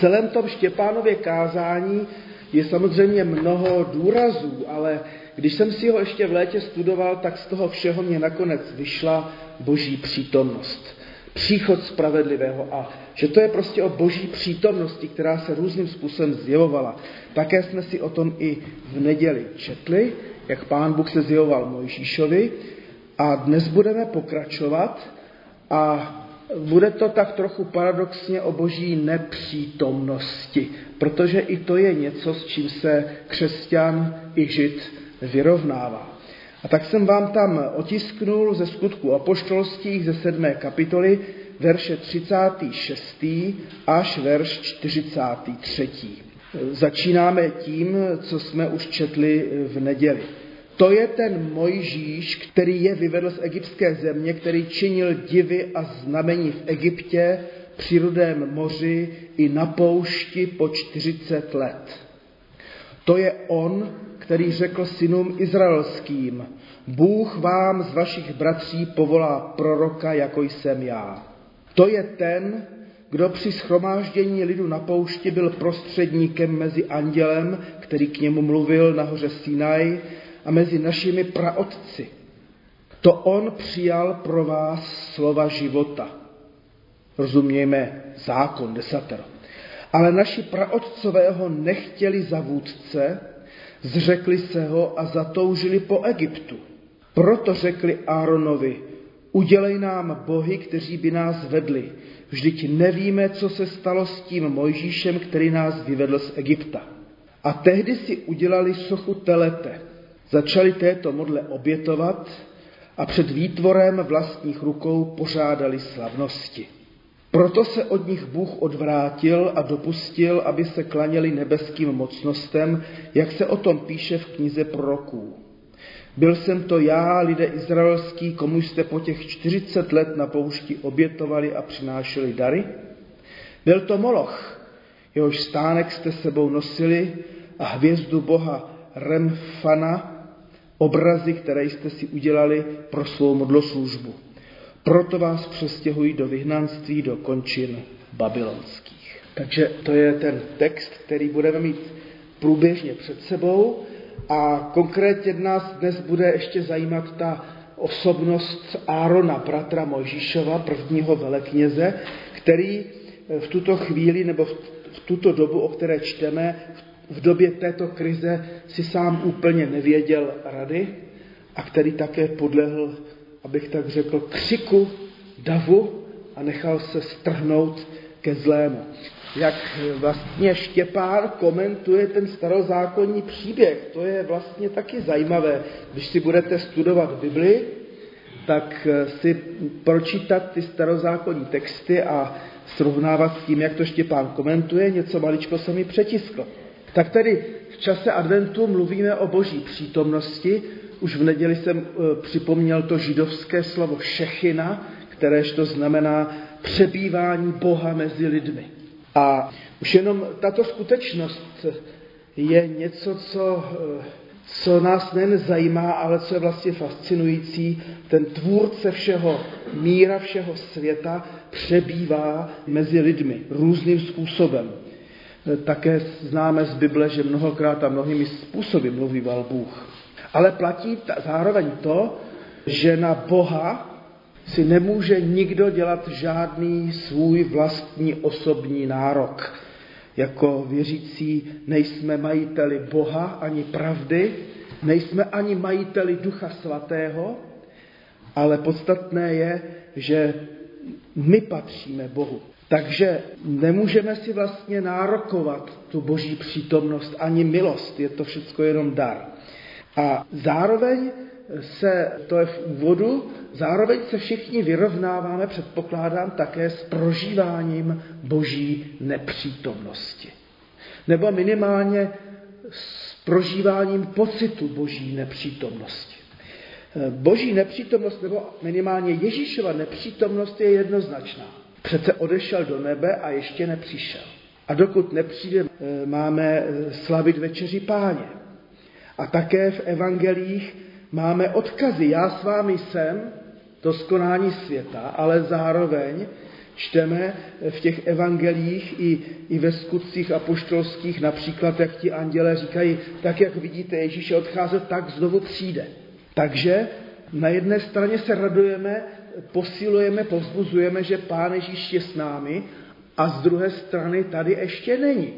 Celém tom Štěpánově kázání je samozřejmě mnoho důrazů, ale když jsem si ho ještě v létě studoval, tak z toho všeho mě nakonec vyšla boží přítomnost. Příchod spravedlivého a že to je prostě o boží přítomnosti, která se různým způsobem zjevovala. Také jsme si o tom i v neděli četli, jak pán Bůh se zjevoval Mojžíšovi a dnes budeme pokračovat a bude to tak trochu paradoxně o boží nepřítomnosti, protože i to je něco, s čím se křesťan i žid vyrovnává. A tak jsem vám tam otisknul ze skutku apoštolských ze sedmé kapitoly verše 36. až verš 43. Začínáme tím, co jsme už četli v neděli. To je ten Mojžíš, který je vyvedl z egyptské země, který činil divy a znamení v Egyptě, při rudém moři i na poušti po 40 let. To je on, který řekl synům izraelským, Bůh vám z vašich bratří povolá proroka, jako jsem já. To je ten, kdo při schromáždění lidu na poušti byl prostředníkem mezi andělem, který k němu mluvil na hoře Sinaj, a mezi našimi praotci. To on přijal pro vás slova života. Rozumějme zákon desatero. Ale naši praotcové ho nechtěli za vůdce, zřekli se ho a zatoužili po Egyptu. Proto řekli Áronovi, udělej nám bohy, kteří by nás vedli. Vždyť nevíme, co se stalo s tím Mojžíšem, který nás vyvedl z Egypta. A tehdy si udělali sochu telete, Začali této modle obětovat a před výtvorem vlastních rukou pořádali slavnosti. Proto se od nich Bůh odvrátil a dopustil, aby se klaněli nebeským mocnostem, jak se o tom píše v knize proroků. Byl jsem to já, lidé izraelský, komu jste po těch 40 let na poušti obětovali a přinášeli dary? Byl to Moloch, jehož stánek jste sebou nosili a hvězdu boha Remfana, obrazy, které jste si udělali pro svou modloslužbu. Proto vás přestěhují do vyhnanství, do končin babylonských. Takže to je ten text, který budeme mít průběžně před sebou a konkrétně nás dnes bude ještě zajímat ta osobnost Árona, bratra Mojžíšova, prvního velekněze, který v tuto chvíli nebo v tuto dobu, o které čteme, v době této krize si sám úplně nevěděl rady a který také podlehl, abych tak řekl, křiku davu a nechal se strhnout ke zlému. Jak vlastně Štěpán komentuje ten starozákonní příběh, to je vlastně taky zajímavé. Když si budete studovat Bibli, tak si pročítat ty starozákonní texty a srovnávat s tím, jak to Štěpán komentuje, něco maličko se mi přetisklo. Tak tedy v čase adventu mluvíme o boží přítomnosti. Už v neděli jsem e, připomněl to židovské slovo šechina, kteréž to znamená přebývání Boha mezi lidmi. A už jenom tato skutečnost je něco, co, e, co nás nejen zajímá, ale co je vlastně fascinující. Ten tvůrce všeho míra, všeho světa přebývá mezi lidmi různým způsobem. Také známe z Bible, že mnohokrát a mnohými způsoby mluvíval Bůh. Ale platí zároveň to, že na Boha si nemůže nikdo dělat žádný svůj vlastní osobní nárok. Jako věřící nejsme majiteli Boha ani pravdy, nejsme ani majiteli Ducha Svatého, ale podstatné je, že my patříme Bohu. Takže nemůžeme si vlastně nárokovat tu boží přítomnost ani milost, je to všechno jenom dar. A zároveň se, to je v úvodu, zároveň se všichni vyrovnáváme, předpokládám, také s prožíváním boží nepřítomnosti. Nebo minimálně s prožíváním pocitu boží nepřítomnosti. Boží nepřítomnost, nebo minimálně Ježíšova nepřítomnost je jednoznačná. Přece odešel do nebe a ještě nepřišel. A dokud nepřijde, eh, máme eh, slavit večeři páně. A také v evangelích máme odkazy. Já s vámi jsem, to skonání světa, ale zároveň Čteme v těch evangelích i, i ve skutcích apoštolských, například jak ti anděle říkají, tak jak vidíte Ježíše odcházet, tak znovu přijde. Takže na jedné straně se radujeme, posilujeme, povzbuzujeme, že Pán Ježíš je s námi a z druhé strany tady ještě není.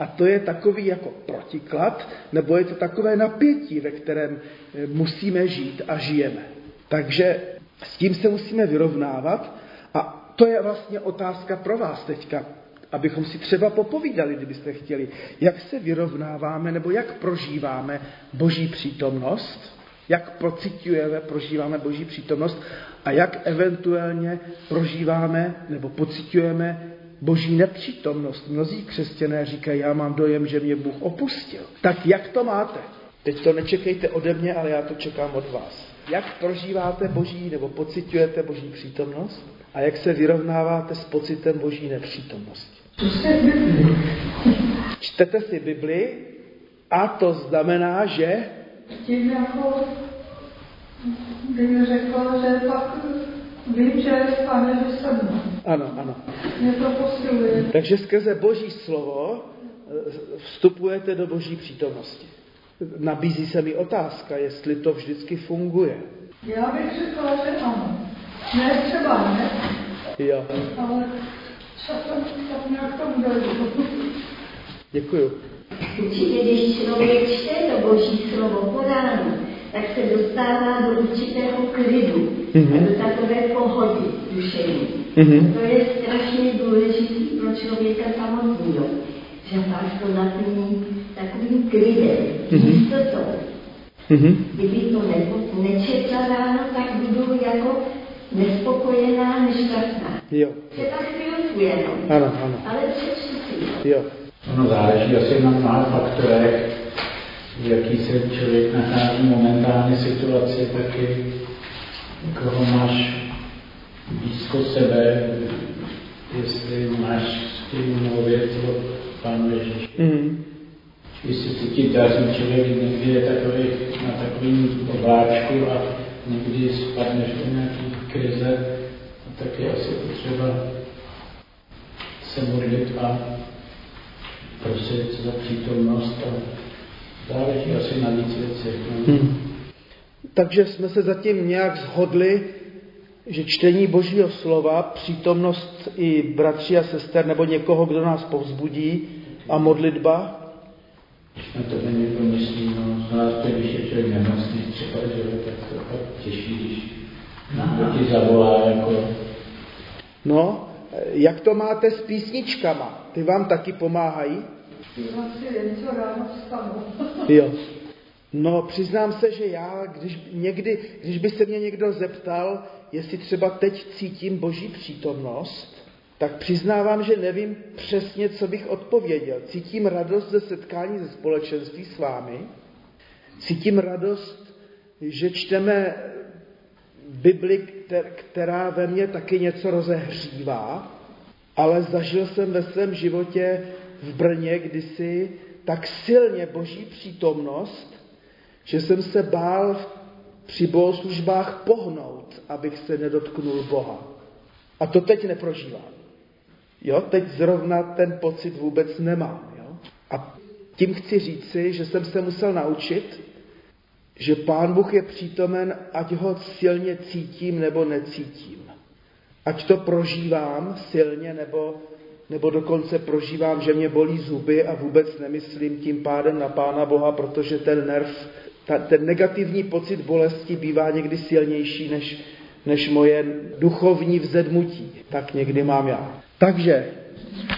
A to je takový jako protiklad, nebo je to takové napětí, ve kterém eh, musíme žít a žijeme. Takže s tím se musíme vyrovnávat a to je vlastně otázka pro vás teďka, abychom si třeba popovídali, kdybyste chtěli, jak se vyrovnáváme nebo jak prožíváme Boží přítomnost, jak pocitujeme, prožíváme Boží přítomnost a jak eventuálně prožíváme nebo pocitujeme boží nepřítomnost. Mnozí křesťané říkají, já mám dojem, že mě Bůh opustil. Tak jak to máte? Teď to nečekejte ode mě, ale já to čekám od vás. Jak prožíváte boží nebo pocitujete boží přítomnost? A jak se vyrovnáváte s pocitem boží nepřítomnosti? Čtete si Bibli a to znamená, že... Tím jako bych řekla, že pak vím, že Pane vysednu. Ano, ano. Mě to posiluje. Takže skrze Boží slovo eh, vstupujete do Boží přítomnosti. Nabízí se mi otázka, jestli to vždycky funguje. Já bych řekla, že ano. Ne třeba ne, Jo, ale časem tak nějak tomu dojdu. děkuju. Určitě, když člověk čte to boží slovo po ránu, tak se dostává do určitého klidu Mhm. a do takové pohody duševní. Mhm. To je strašně důležitý pro člověka samotného, že vás to naplní takovým klidem, Mhm. jistotou. Mhm. Kdyby to nepo- nečetla ráno, tak budu jako nespokojená, nešťastná. Jo, Třeba chvilku jenom, ano, ano. ale přečtu si to. Jo, Ono záleží asi na mnoha faktorech, v jaký se člověk nachází momentálně situaci, taky koho máš blízko sebe, jestli máš s tím mluvit o Pánu Ježíši. mhm. Jestli se ti daří, člověk někdy je takový, na takovým obláčku a někdy spadneš do nějaký krize, tak je asi potřeba se modlit a prosit za přítomnost a záleží asi na víc věcech. No. Hmm. Takže jsme se zatím nějak shodli, že čtení Božího slova, přítomnost i bratří a sester nebo někoho, kdo nás povzbudí a modlitba, Když na to někdo myslí, no, zvlášť když je člověk nemocný třeba, že tak to pak těší, když někdo ti zavolá jako no, jak to máte s písničkama? Ty vám taky pomáhají? Jo. No, přiznám se, že já, když někdy, když by se mě někdo zeptal, jestli třeba teď cítím Boží přítomnost, tak přiznávám, že nevím přesně, co bych odpověděl. Cítím radost ze setkání ze společenství s vámi, cítím radost, že čteme Bibli, kter- která ve mně taky něco rozehřívá, ale zažil jsem ve svém životě v Brně kdysi tak silně boží přítomnost, že jsem se bál při bohoslužbách pohnout, abych se nedotknul Boha. A to teď neprožívám. Jo, teď zrovna ten pocit vůbec nemám. Jo? A tím chci říci, že jsem se musel naučit, že Pán Bůh je přítomen, ať ho silně cítím nebo necítím. Ať to prožívám silně nebo, nebo dokonce prožívám, že mě bolí zuby a vůbec nemyslím tím pádem na Pána Boha, protože ten nerv, ta, ten negativní pocit bolesti bývá někdy silnější než, než moje duchovní vzedmutí. Tak někdy mám já. Takže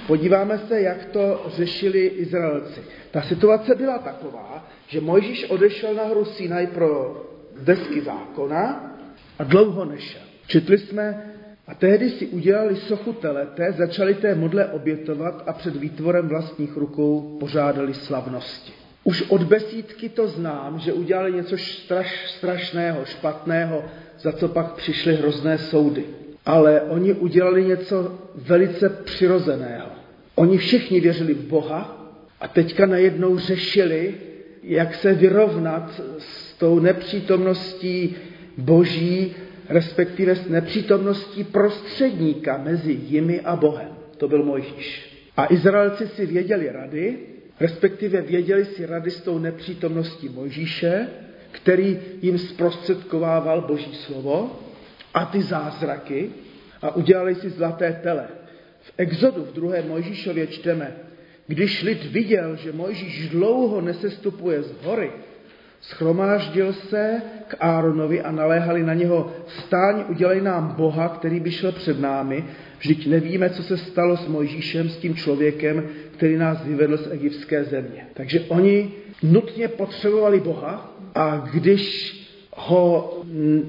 podíváme se, jak to řešili Izraelci. Ta situace byla taková, že Mojžíš odešel na hru Sinaj pro desky zákona a dlouho nešel. Četli jsme, a tehdy si udělali sochu telete, začali té modle obětovat a před výtvorem vlastních rukou pořádali slavnosti. Už od besídky to znám, že udělali něco straš, strašného, špatného, za co pak přišly hrozné soudy. Ale oni udělali něco velice přirozeného. Oni všichni věřili v Boha a teďka najednou řešili, jak se vyrovnat s tou nepřítomností Boží respektive s nepřítomností prostředníka mezi jimi a Bohem. To byl Mojžíš. A Izraelci si věděli rady, respektive věděli si rady s tou nepřítomností Mojžíše, který jim zprostředkovával Boží slovo a ty zázraky a udělali si zlaté tele. V Exodu v druhé Mojžíšově čteme, když lid viděl, že Mojžíš dlouho nesestupuje z hory, schromáždil se k Áronovi a naléhali na něho, stáň, udělej nám Boha, který by šel před námi, vždyť nevíme, co se stalo s Mojžíšem, s tím člověkem, který nás vyvedl z egyptské země. Takže oni nutně potřebovali Boha a když ho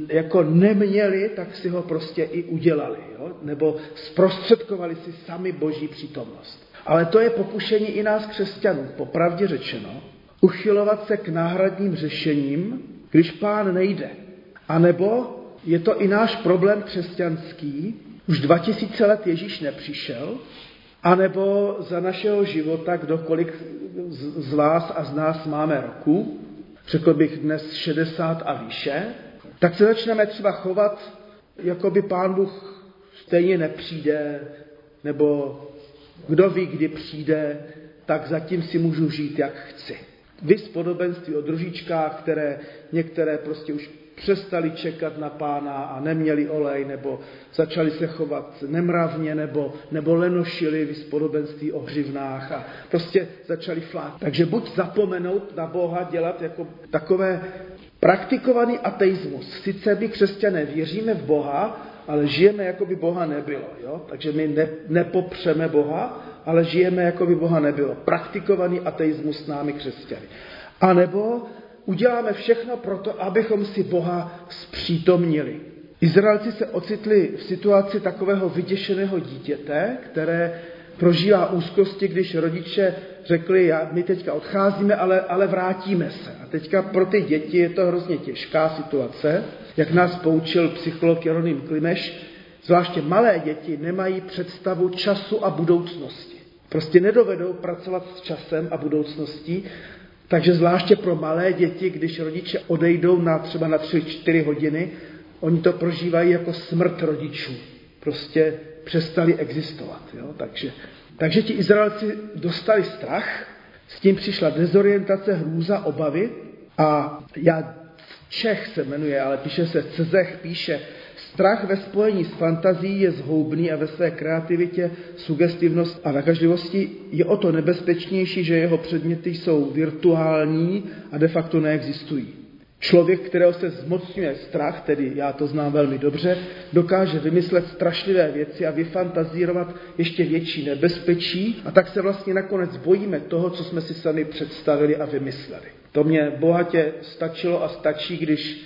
jako neměli, tak si ho prostě i udělali, jo? nebo zprostředkovali si sami boží přítomnost. Ale to je pokušení i nás křesťanů, popravdě řečeno, uchylovat se k náhradním řešením, když pán nejde. A nebo je to i náš problém křesťanský, už 2000 let Ježíš nepřišel, anebo za našeho života, kdokoliv z vás a z nás máme roku, řekl bych dnes 60 a výše, tak se začneme třeba chovat, jako by pán Bůh stejně nepřijde, nebo kdo ví, kdy přijde, tak zatím si můžu žít, jak chci. Vy podobenství o družičkách, které některé prostě už přestali čekat na pána a neměli olej, nebo začali se chovat nemravně, nebo, nebo lenošili vyspodobenství o hřivnách a prostě začali flát. Takže buď zapomenout na Boha, dělat jako takové praktikovaný ateismus. Sice my křesťané věříme v Boha, ale žijeme, jako by Boha nebylo. Jo? Takže my ne, nepopřeme Boha, ale žijeme, jako by Boha nebylo. Praktikovaný ateismus s námi křesťany. A nebo uděláme všechno pro to, abychom si Boha zpřítomnili. Izraelci se ocitli v situaci takového vyděšeného dítěte, které prožívá úzkosti, když rodiče řekli, já, my teďka odcházíme, ale, ale vrátíme se. A teďka pro ty děti je to hrozně těžká situace, jak nás poučil psycholog Jeroným Klimeš, zvláště malé děti nemají představu času a budoucnosti. Prostě nedovedou pracovat s časem a budoucností takže zvláště pro malé děti, když rodiče odejdou na třeba na 3-4 hodiny, oni to prožívají jako smrt rodičů. Prostě přestali existovat. Jo? Takže, takže ti Izraelci dostali strach, s tím přišla dezorientace, hrůza, obavy a já Čech se jmenuje, ale píše se Cezech, píše, Strach ve spojení s fantazí je zhoubný a ve své kreativitě, sugestivnost a nakažlivosti je o to nebezpečnější, že jeho předměty jsou virtuální a de facto neexistují. Člověk, kterého se zmocňuje strach, tedy já to znám velmi dobře, dokáže vymyslet strašlivé věci a vyfantazírovat ještě větší nebezpečí a tak se vlastně nakonec bojíme toho, co jsme si sami představili a vymysleli. To mě bohatě stačilo a stačí, když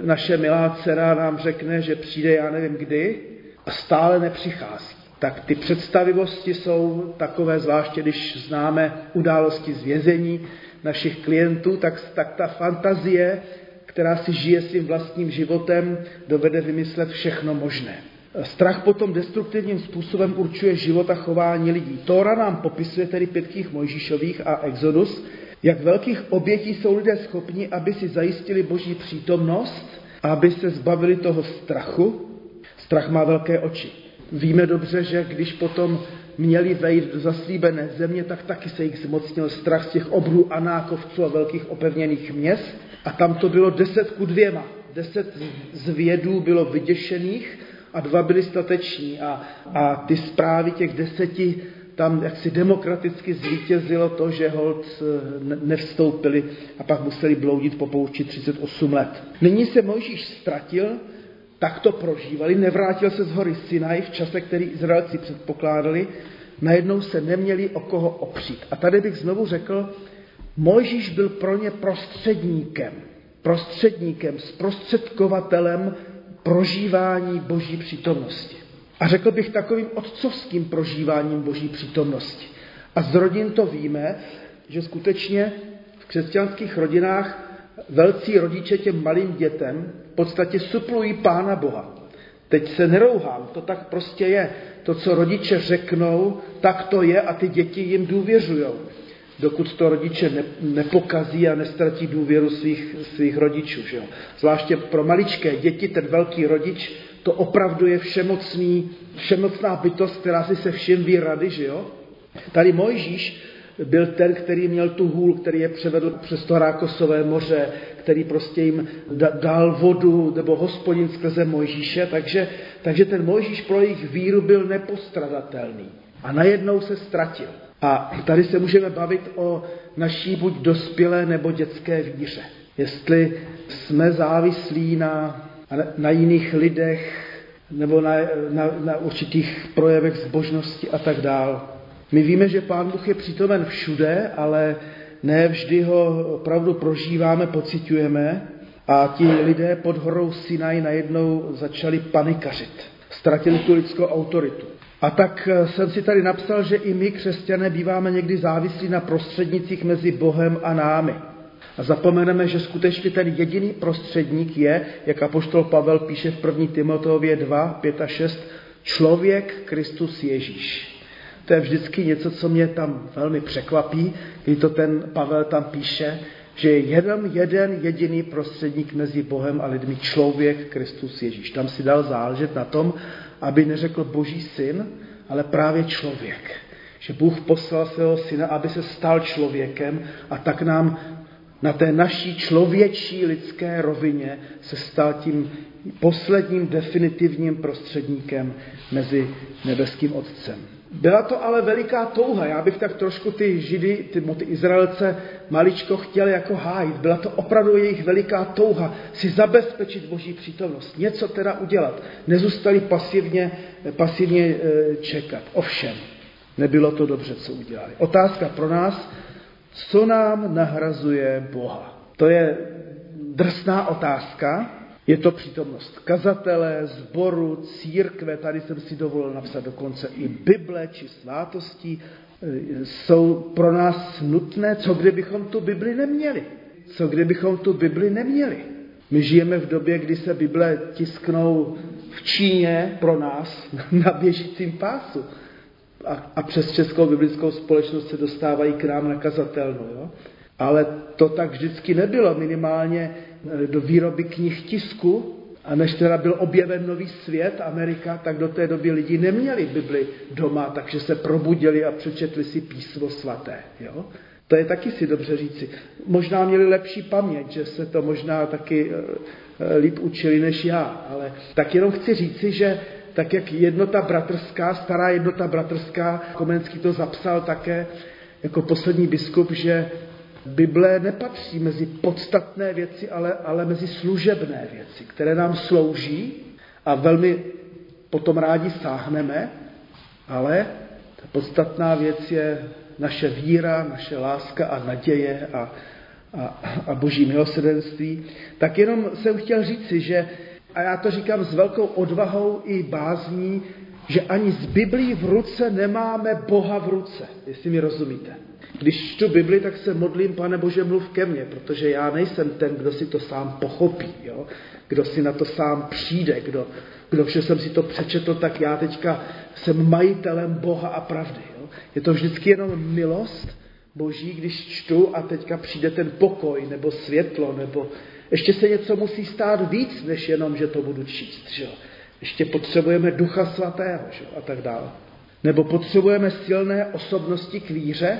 naše milá dcera nám řekne, že přijde já nevím kdy a stále nepřichází. Tak ty představivosti jsou takové, zvláště když známe události z vězení našich klientů, tak, tak ta fantazie, která si žije svým vlastním životem, dovede vymyslet všechno možné. Strach potom destruktivním způsobem určuje život a chování lidí. Tóra nám popisuje tedy pětkých Mojžíšových a Exodus, jak velkých obětí jsou lidé schopni, aby si zajistili boží přítomnost, aby se zbavili toho strachu. Strach má velké oči. Víme dobře, že když potom měli vejít do zaslíbené země, tak taky se jich zmocnil strach z těch obrů a nákovců a velkých opevněných měst. A tam to bylo deset ku dvěma. Deset zvědů bylo vyděšených a dva byli stateční. A, a ty zprávy těch deseti tam jaksi demokraticky zvítězilo to, že hold eh, nevstoupili a pak museli bloudit po poušti 38 let. Nyní se Mojžíš ztratil, tak to prožívali, nevrátil se z hory Sinaj v čase, který Izraelci předpokládali, najednou se neměli o koho opřít. A tady bych znovu řekl, Mojžíš byl pro ně prostředníkem, prostředníkem, zprostředkovatelem prožívání boží přítomnosti. A řekl bych takovým otcovským prožíváním boží přítomnosti. A z rodin to víme, že skutečně v křesťanských rodinách velcí rodiče těm malým dětem v podstatě suplují Pána Boha. Teď se nerouhám, to tak prostě je. To, co rodiče řeknou, tak to je a ty děti jim důvěřují. dokud to rodiče ne, nepokazí a nestratí důvěru svých, svých rodičů. Že jo? Zvláště pro maličké děti ten velký rodič, to opravdu je všemocný, všemocná bytost, která si se všem ví rady, že jo? Tady Mojžíš byl ten, který měl tu hůl, který je převedl přes to Rákosové moře, který prostě jim dal vodu, nebo hospodin skrze Mojžíše, takže, takže ten Mojžíš pro jejich víru byl nepostradatelný. A najednou se ztratil. A tady se můžeme bavit o naší buď dospělé nebo dětské víře. Jestli jsme závislí na, na jiných lidech nebo na, na, na určitých projevech zbožnosti a tak dál. My víme, že Pán Bůh je přítomen všude, ale ne vždy ho opravdu prožíváme, pocitujeme a ti lidé pod horou Sinaj najednou začali panikařit. Ztratili tu lidskou autoritu. A tak eh, jsem si tady napsal, že i my, křesťané, býváme někdy závislí na prostřednicích mezi Bohem a námi. A zapomeneme, že skutečně ten jediný prostředník je, jak apoštol Pavel píše v 1. Timoteově 2, 5 a 6, člověk Kristus Ježíš. To je vždycky něco, co mě tam velmi překvapí, když to ten Pavel tam píše, že je jeden, jeden jediný prostředník mezi Bohem a lidmi, člověk Kristus Ježíš. Tam si dal záležet na tom, aby neřekl boží syn, ale právě člověk. Že Bůh poslal svého syna, aby se stal člověkem a tak nám na té naší člověčí lidské rovině se stal tím posledním definitivním prostředníkem mezi nebeským Otcem. Byla to ale veliká touha. Já bych tak trošku ty Židy, ty, ty Izraelce maličko chtěl jako hájit. Byla to opravdu jejich veliká touha si zabezpečit Boží přítomnost. Něco teda udělat. Nezůstali pasivně, pasivně e, čekat. Ovšem, nebylo to dobře, co udělali. Otázka pro nás, co nám nahrazuje Boha? To je drsná otázka, je to přítomnost kazatele, zboru, církve, tady jsem si dovolil napsat dokonce i Bible či svátosti, e, jsou pro nás nutné, co kdybychom tu Bibli neměli. Co kdybychom tu Bibli neměli. My žijeme v době, kdy se Bible tisknou v Číně pro nás na běžícím pásu. A, a přes Českou biblickou společnost se dostávají k nám na kazatelnu. Jo? Ale to tak vždycky nebylo. Minimálně do výroby knih tisku, a než teda byl objeven nový svět, Amerika, tak do té doby lidi neměli Bibli doma, takže se probudili a přečetli si písmo svaté. Jo? To je taky si dobře říci. Možná měli lepší paměť, že se to možná taky eh, eh, líp učili než já, ale tak jenom chci říci, že tak jak jednota bratrská, stará jednota bratrská, Komenský to zapsal také jako poslední biskup, že Bible nepatří mezi podstatné věci, ale, ale mezi služebné věci, které nám slouží a velmi potom rádi sáhneme, ale ta podstatná věc je naše víra, naše láska a naděje a, a, a boží milosrdenství. Tak jenom jsem chtěl říci, že, a já to říkám s velkou odvahou i bázní, že ani z Biblí v ruce nemáme Boha v ruce, jestli mi rozumíte. Když čtu Bibli, tak se modlím, pane Bože, mluv ke mně, protože já nejsem ten, kdo si to sám pochopí, jo? kdo si na to sám přijde, kdo, kdo vše jsem si to přečetl, tak já teďka jsem majitelem Boha a pravdy. Jo? Je to vždycky jenom milost Boží, když čtu a teďka přijde ten pokoj nebo světlo, nebo ještě se něco musí stát víc, než jenom, že to budu číst. Že? Ještě potřebujeme ducha svatého že? a tak dále. Nebo potřebujeme silné osobnosti k víře,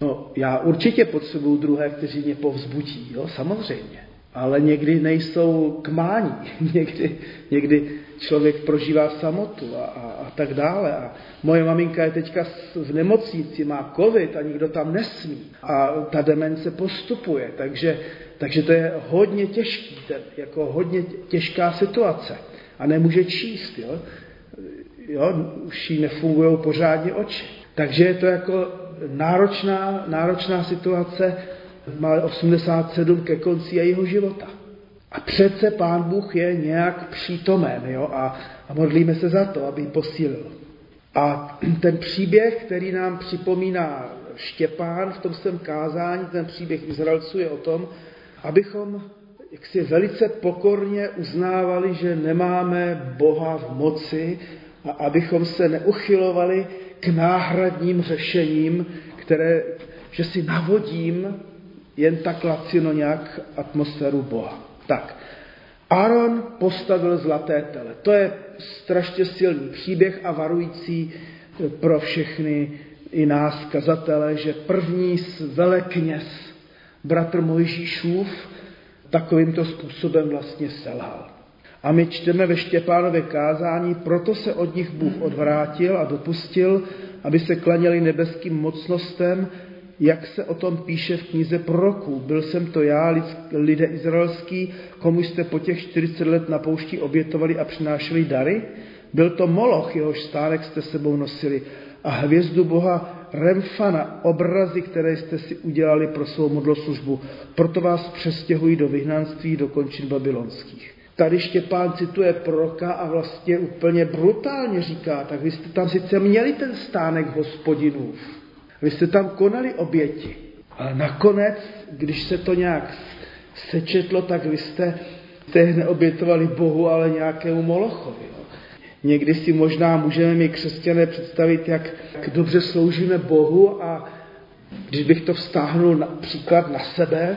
No, já určitě potřebuju druhé, kteří mě povzbudí, jo, samozřejmě. Ale někdy nejsou k mání, někdy, někdy člověk prožívá samotu a, a, a tak dále. A moje maminka je teďka v nemocnici, má covid a nikdo tam nesmí. A ta demence postupuje, takže, takže to je hodně těžký, ten, jako hodně těžká situace. A nemůže číst, jo. jo už jí nefungují pořádně oči. Takže je to jako náročná, náročná situace, má 87 ke konci jejího života. A přece Pán Bůh je nějak přítomen jo? A, a modlíme se za to, aby ji posílil. A ten příběh, který nám připomíná Štěpán v tom svém kázání, ten příběh Izraelců je o tom, abychom jaksi velice pokorně uznávali, že nemáme Boha v moci a abychom se neuchylovali k náhradním řešením, které že si navodím jen tak lacino nějak atmosféru Boha. Tak, Aaron postavil zlaté tele. To je strašně silný příběh a varující pro všechny i nás, kazatele, že první velekněz, bratr Mojžíšův, takovýmto způsobem vlastně selhal. A my čteme ve Štěpánově kázání, proto se od nich Bůh odvrátil a dopustil, aby se klaněli nebeským mocnostem, jak se o tom píše v knize proroků. Byl jsem to já, lidé izraelský, komu jste po těch 40 let na poušti obětovali a přinášeli dary? Byl to Moloch, jehož stánek jste sebou nosili a hvězdu boha Remfana, obrazy, které jste si udělali pro svou modloslužbu. Proto vás přestěhují do vyhnanství, do končin babylonských. Tady Štěpán cituje proroka a vlastně úplně brutálně říká, tak vy jste tam sice měli ten stánek hospodinův, vy jste tam konali oběti, ale nakonec, když se to nějak sečetlo, tak vy jste, jste neobětovali Bohu, ale nějakému Molochovi. Jo. Někdy si možná můžeme my křesťané představit, jak, jak dobře sloužíme Bohu a když bych to vztáhnul například na sebe,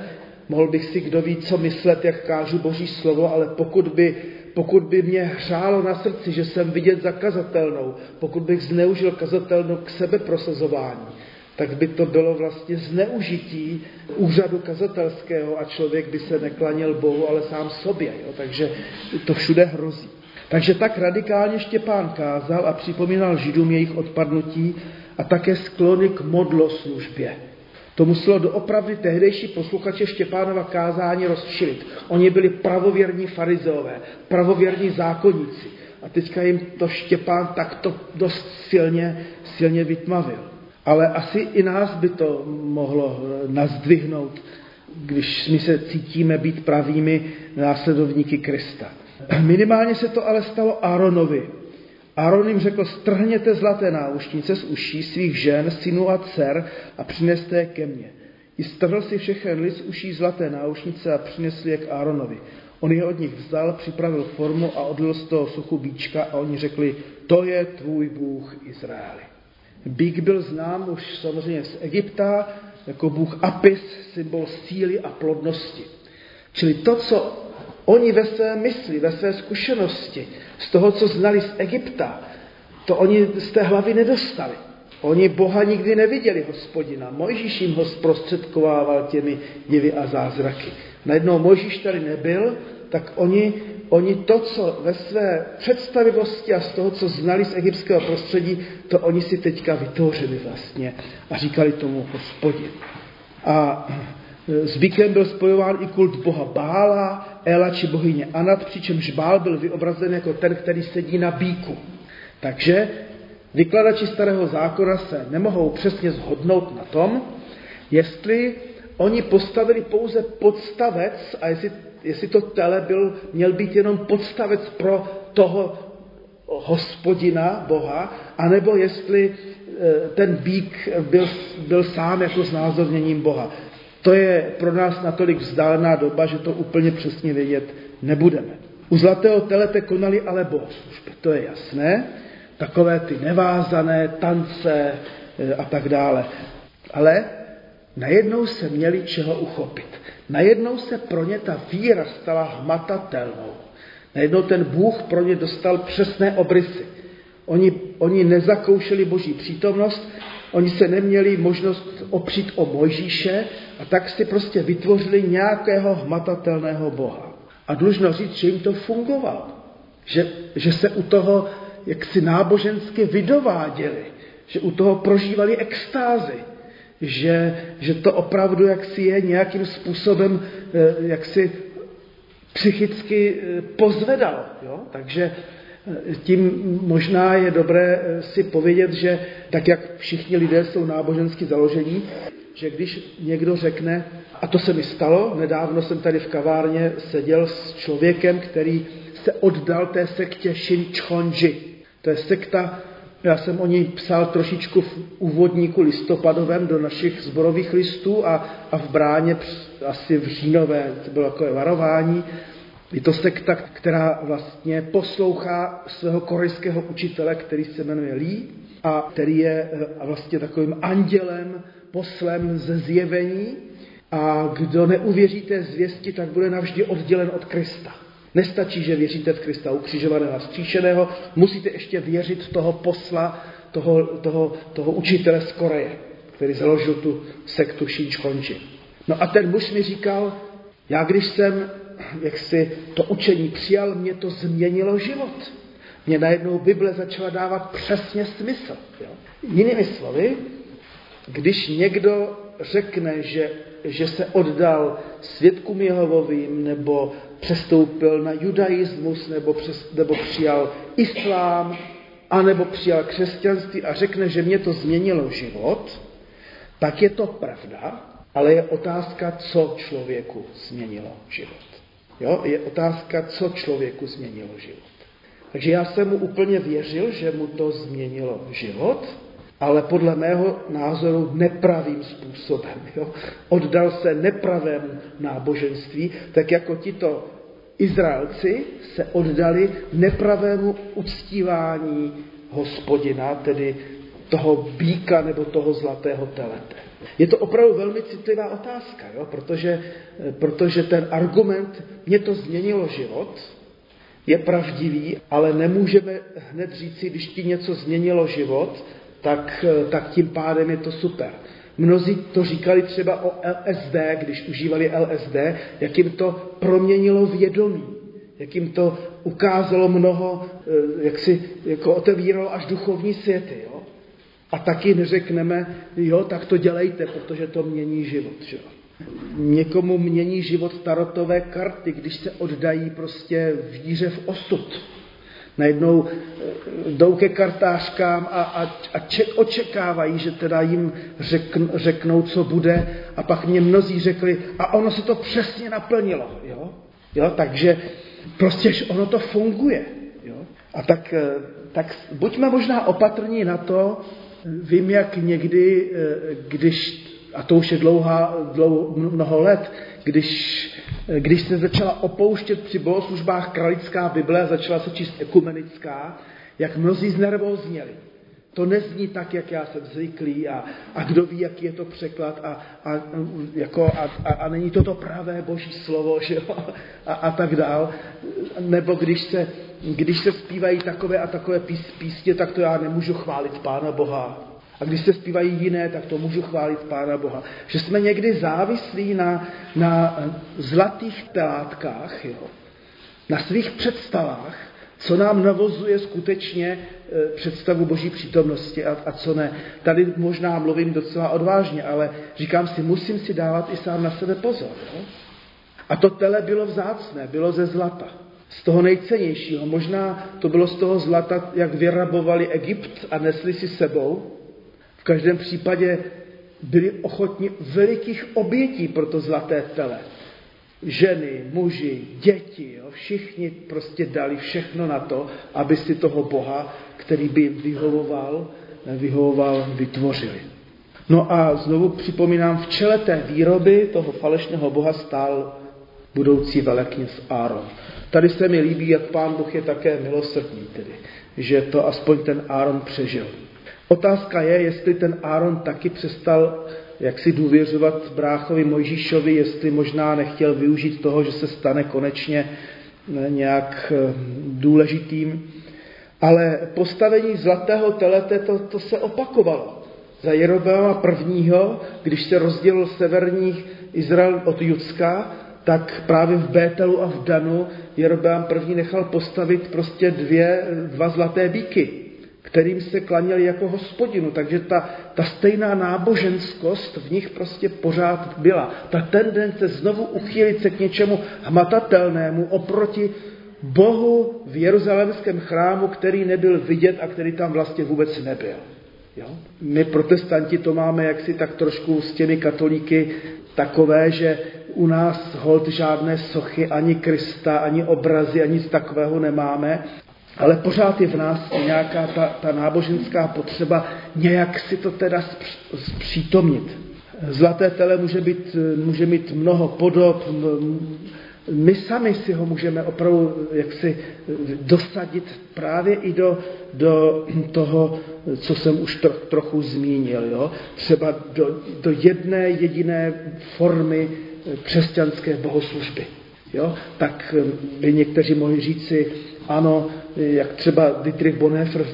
mohl bych si kdo ví, co myslet, jak kážu Boží slovo, ale pokud by, pokud by mě hřálo na srdci, že jsem vidět zakazatelnou, pokud bych zneužil kazatelnou k sebeprosazování, tak by to bylo vlastně zneužití úřadu kazatelského a člověk by se neklanil Bohu, ale sám sobě. Jo? Takže to všude hrozí. Takže tak radikálně Štěpán kázal a připomínal Židům jejich odpadnutí a také sklony k modloslužbě. To muselo doopravdy tehdejší posluchače Štěpánova kázání rozčilit. Oni byli pravověrní farizeové, pravověrní zákonníci. A teďka jim to Štěpán takto dost silně, silně vytmavil. Ale asi i nás by to mohlo nazdvihnout, když my se cítíme být pravými následovníky Krista. Minimálně se to ale stalo Aaronovi. Aaron jim řekl, strhněte zlaté náušnice z uší svých žen, synů a dcer a přineste je ke mně. I strhl si všechen lid z uší zlaté náušnice a přinesl je k Aaronovi. On je od nich vzal, připravil formu a odlil z toho suchu bíčka a oni řekli, to je tvůj Bůh Izraeli. Bík byl znám už samozřejmě z Egypta jako Bůh Apis, symbol síly a plodnosti. Čili to, co Oni ve své mysli, ve své zkušenosti, z toho, co znali z Egypta, to oni z té hlavy nedostali. Oni Boha nikdy neviděli, hospodina. Mojžíš jim ho zprostředkovával těmi divy a zázraky. Najednou Mojžíš tady nebyl, tak oni, oni to, co ve své představivosti a z toho, co znali z egyptského prostředí, to oni si teďka vytvořili vlastně a říkali tomu hospodin. A Zvykem byl spojován i kult boha Bála, Ela či bohyně Anat, přičemž Bál byl vyobrazen jako ten, který sedí na bíku. Takže vykladači starého zákona se nemohou přesně zhodnout na tom, jestli oni postavili pouze podstavec a jestli, jestli to tele byl, měl být jenom podstavec pro toho hospodina, Boha, anebo jestli eh, ten bík byl, byl sám jako znázorněním Boha. To je pro nás natolik vzdálená doba, že to úplně přesně vědět nebudeme. U zlatého telete konali ale bohoslužby, to je jasné. Takové ty nevázané tance e, a tak dále. Ale najednou se měli čeho uchopit. Najednou se pro ně ta víra stala hmatatelnou. Najednou ten Bůh pro ně dostal přesné obrysy. Oni, oni nezakoušeli boží přítomnost, Oni se neměli možnost opřít o Mojžíše a tak si prostě vytvořili nějakého hmatatelného Boha. A dlužno říct, že jim to fungovalo. Že, že se u toho jaksi nábožensky vydováděli. Že u toho prožívali extázy. Že, že to opravdu jaksi je nějakým způsobem eh, jaksi psychicky eh, pozvedalo. Jo? Takže tím možná je dobré eh, si povědět, že tak jak všichni lidé jsou nábožensky založení, že když někdo řekne, a to se mi stalo, nedávno jsem tady v kavárně seděl s člověkem, který se oddal té sektě Shinchonji. To je sekta, já jsem o ní psal trošičku v úvodníku listopadovém do našich zborových listů a, a v bráně asi v říjnové, to bylo takové varování, je to sekta, která vlastně poslouchá svého korejského učitele, který se jmenuje Lee a který je eh, vlastně takovým andělem poslem ze zjevení a kdo neuvěří té zvěsti, tak bude navždy oddělen od Krista. Nestačí, že věříte v Krista ukřižovaného a zkříšeného, musíte ještě věřit toho posla, toho, toho, toho učitele z Koreje, který založil tu sektu Shinchonji. No a ten muž mi říkal, já když jsem jak si to učení přijal, mě to změnilo život. Mě najednou Bible začala dávat přesně smysl. Jo? Jinými slovy, když někdo řekne, že, že se oddal svědkům Jehovovým, nebo přestoupil na judaismus, nebo, přes, nebo přijal islám, anebo přijal křesťanství a řekne, že mě to změnilo život, tak je to pravda, ale je otázka, co člověku změnilo život. Jo? Je otázka, co člověku změnilo život. Takže já jsem mu úplně věřil, že mu to změnilo život, ale podle mého názoru nepravým způsobem. Jo? Oddal se nepravému náboženství, tak jako tito Izraelci se oddali nepravému uctívání hospodina, tedy toho býka nebo toho zlatého telete. Je to opravdu velmi citlivá otázka, jo? Protože, protože ten argument, mě to změnilo život, je pravdivý, ale nemůžeme hned říci, když ti něco změnilo život, tak, tak tím pádem je to super. Mnozí to říkali třeba o LSD, když užívali LSD, jak jim to proměnilo vědomí, jak jim to ukázalo mnoho, eh, jak si jako otevíralo až duchovní světy. Jo? A taky neřekneme, jo, tak to dělejte, protože to mění život. Že? Někomu mění život tarotové karty, když se oddají prostě víře v osud. Najednou eh, jdou ke kartářkám a, a, a ček, očekávají, že teda jim řekn, řeknou, co bude. A pak mě mnozí řekli, a ono se to přesně naplnilo. Jo? Jo? Takže prostě ono to funguje. Jo? A tak, eh, tak buďme možná opatrní na to, Vím, jak někdy, eh, když, a to už je dlouhá, dlouho, mnoho let, když, eh, když se začala opouštět při bohoslužbách kralická Bible a začala se číst ekumenická, jak mnozí znervózněli. To nezní tak, jak já jsem zvyklý a, a kdo ví, jaký je to překlad a, a, jako, a, a, a není to to pravé boží slovo že jo? A, a tak dál. Nebo když se, když se zpívají takové a takové pís, písně, tak to já nemůžu chválit Pána Boha. A když se zpívají jiné, tak to můžu chválit Pána Boha. Že jsme někdy závislí na, na zlatých telátkách, jo? na svých představách, co nám navozuje skutečně představu boží přítomnosti a, a co ne. Tady možná mluvím docela odvážně, ale říkám si, musím si dávat i sám na sebe pozor. Jo? A to tele bylo vzácné, bylo ze zlata. Z toho nejcennějšího. Možná to bylo z toho zlata, jak vyrabovali Egypt a nesli si sebou. V každém případě byli ochotni velikých obětí pro to zlaté tele ženy, muži, děti, jo, všichni prostě dali všechno na to, aby si toho Boha, který by jim vyhovoval, vyhovoval, vytvořili. No a znovu připomínám, v čele té výroby toho falešného Boha stál budoucí velekněz Áron. Tady se mi líbí, jak pán Bůh je také milosrdný, tedy, že to aspoň ten Áron přežil. Otázka je, jestli ten Áron taky přestal jak si důvěřovat bráchovi Mojžíšovi, jestli možná nechtěl využít toho, že se stane konečně eh, nějak eh, důležitým. Ale postavení zlatého telete, to, to se opakovalo. Za Jerobeama prvního, když se rozdělil severní Izrael od Judska, tak právě v Bételu a v Danu Jerobeam první nechal postavit prostě dvě, dva zlaté bíky kterým se klaněli jako hospodinu. Takže ta, ta stejná náboženskost v nich prostě pořád byla. Ta tendence znovu uchýlit se k něčemu hmatatelnému oproti Bohu v jeruzalémském chrámu, který nebyl vidět a který tam vlastně vůbec nebyl. Jo? My protestanti to máme jaksi tak trošku s těmi katolíky takové, že u nás hold žádné sochy, ani Krista, ani obrazy, ani nic takového nemáme ale pořád je v nás nějaká ta, ta náboženská potřeba nějak si to teda zpřítomnit. Zlaté tele může, být, může mít mnoho podob, my sami si ho můžeme opravdu jaksi dosadit právě i do, do toho, co jsem už tro, trochu zmínil. Jo? Třeba do, do jedné jediné formy křesťanské bohoslužby. Jo? Tak by někteří mohli říci, ano, jak třeba Dietrich Bonhoeffer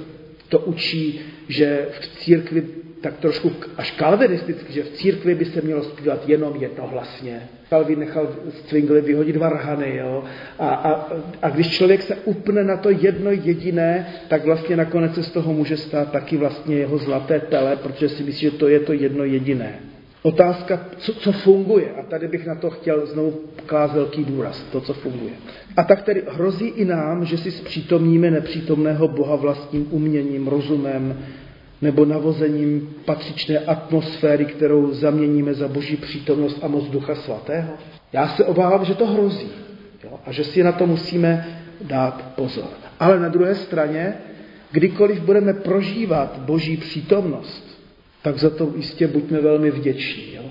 to učí, že v církvi tak trošku až kalvinisticky, že v církvi by se mělo zpívat jenom jednohlasně. Kalvin nechal Zwingli vyhodit varhany, jo? A, a, a když člověk se upne na to jedno jediné, tak vlastně nakonec se z toho může stát taky vlastně jeho zlaté tele, protože si myslí, že to je to jedno jediné. Otázka, co, co funguje. A tady bych na to chtěl znovu klást velký důraz, to, co funguje. A tak tedy hrozí i nám, že si zpřítomníme nepřítomného Boha vlastním uměním, rozumem, nebo navozením patřičné atmosféry, kterou zaměníme za boží přítomnost a moc Ducha Svatého? Já se obávám, že to hrozí jo? a že si na to musíme dát pozor. Ale na druhé straně, kdykoliv budeme prožívat boží přítomnost, tak za to jistě buďme velmi vděční. Jo?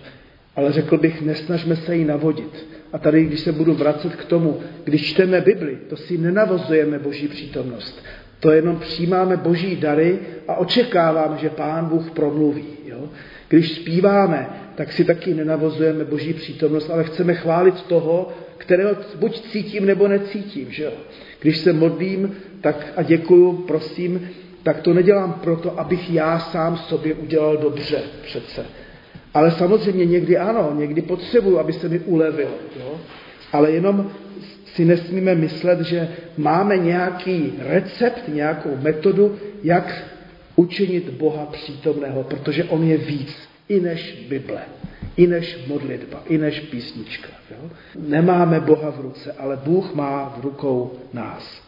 Ale řekl bych, nesnažme se ji navodit. A tady, když se budu vracet k tomu, když čteme Bibli, to si nenavozujeme boží přítomnost. To jenom přijímáme boží dary a očekáváme, že Pán Bůh promluví. Jo? Když zpíváme, tak si taky nenavozujeme boží přítomnost, ale chceme chválit toho, kterého buď cítím nebo necítím. Že jo? Když se modlím tak a děkuju, prosím, tak to nedělám proto, abych já sám sobě udělal dobře přece. Ale samozřejmě někdy ano, někdy potřebuju, aby se mi ulevilo. Jo? Ale jenom si nesmíme myslet, že máme nějaký recept, nějakou metodu, jak učinit Boha přítomného, protože On je víc i než Bible, i než modlitba, i než písnička. Jo? Nemáme Boha v ruce, ale Bůh má v rukou nás.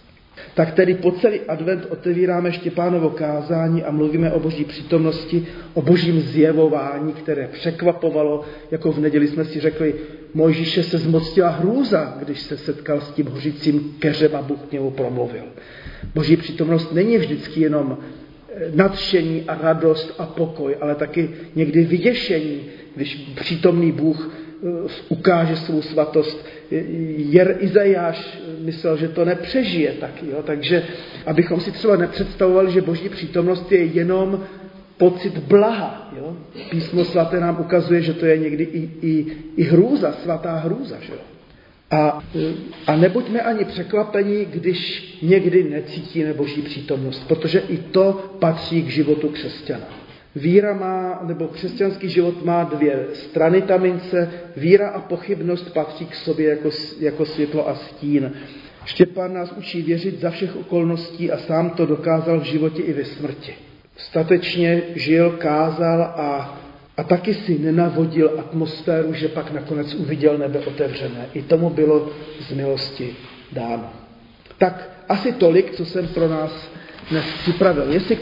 Tak tedy po celý advent otevíráme Štěpánovo kázání a mluvíme o boží přítomnosti, o božím zjevování, které překvapovalo, jako v neděli jsme si řekli, Mojžíše se zmocnila hrůza, když se setkal s tím hořícím keřem a Bůh k němu promluvil. Boží přítomnost není vždycky jenom eh, nadšení a radost a pokoj, ale taky někdy vyděšení, když přítomný Bůh ukáže svou svatost. Jer Izajáš myslel, že to nepřežije taky. Jo? Takže abychom si třeba nepředstavovali, že boží přítomnost je jenom pocit blaha. Jo? Písmo svaté nám ukazuje, že to je někdy i, i, i hrůza, svatá hrůza. Že jo? A, a nebuďme ani překvapení, když někdy necítíme boží přítomnost, protože i to patří k životu křesťana. Víra má, nebo křesťanský život má dvě strany ta mince. Víra a pochybnost patří k sobě jako, jako světlo a stín. Štěpán nás učí věřit za všech okolností a sám to dokázal v životě i ve smrti statečně žil, kázal a, a taky si nenavodil atmosféru, že pak nakonec uviděl nebe otevřené. I tomu bylo z milosti dáno. Tak asi tolik, co jsem pro nás dnes připravil. Jestli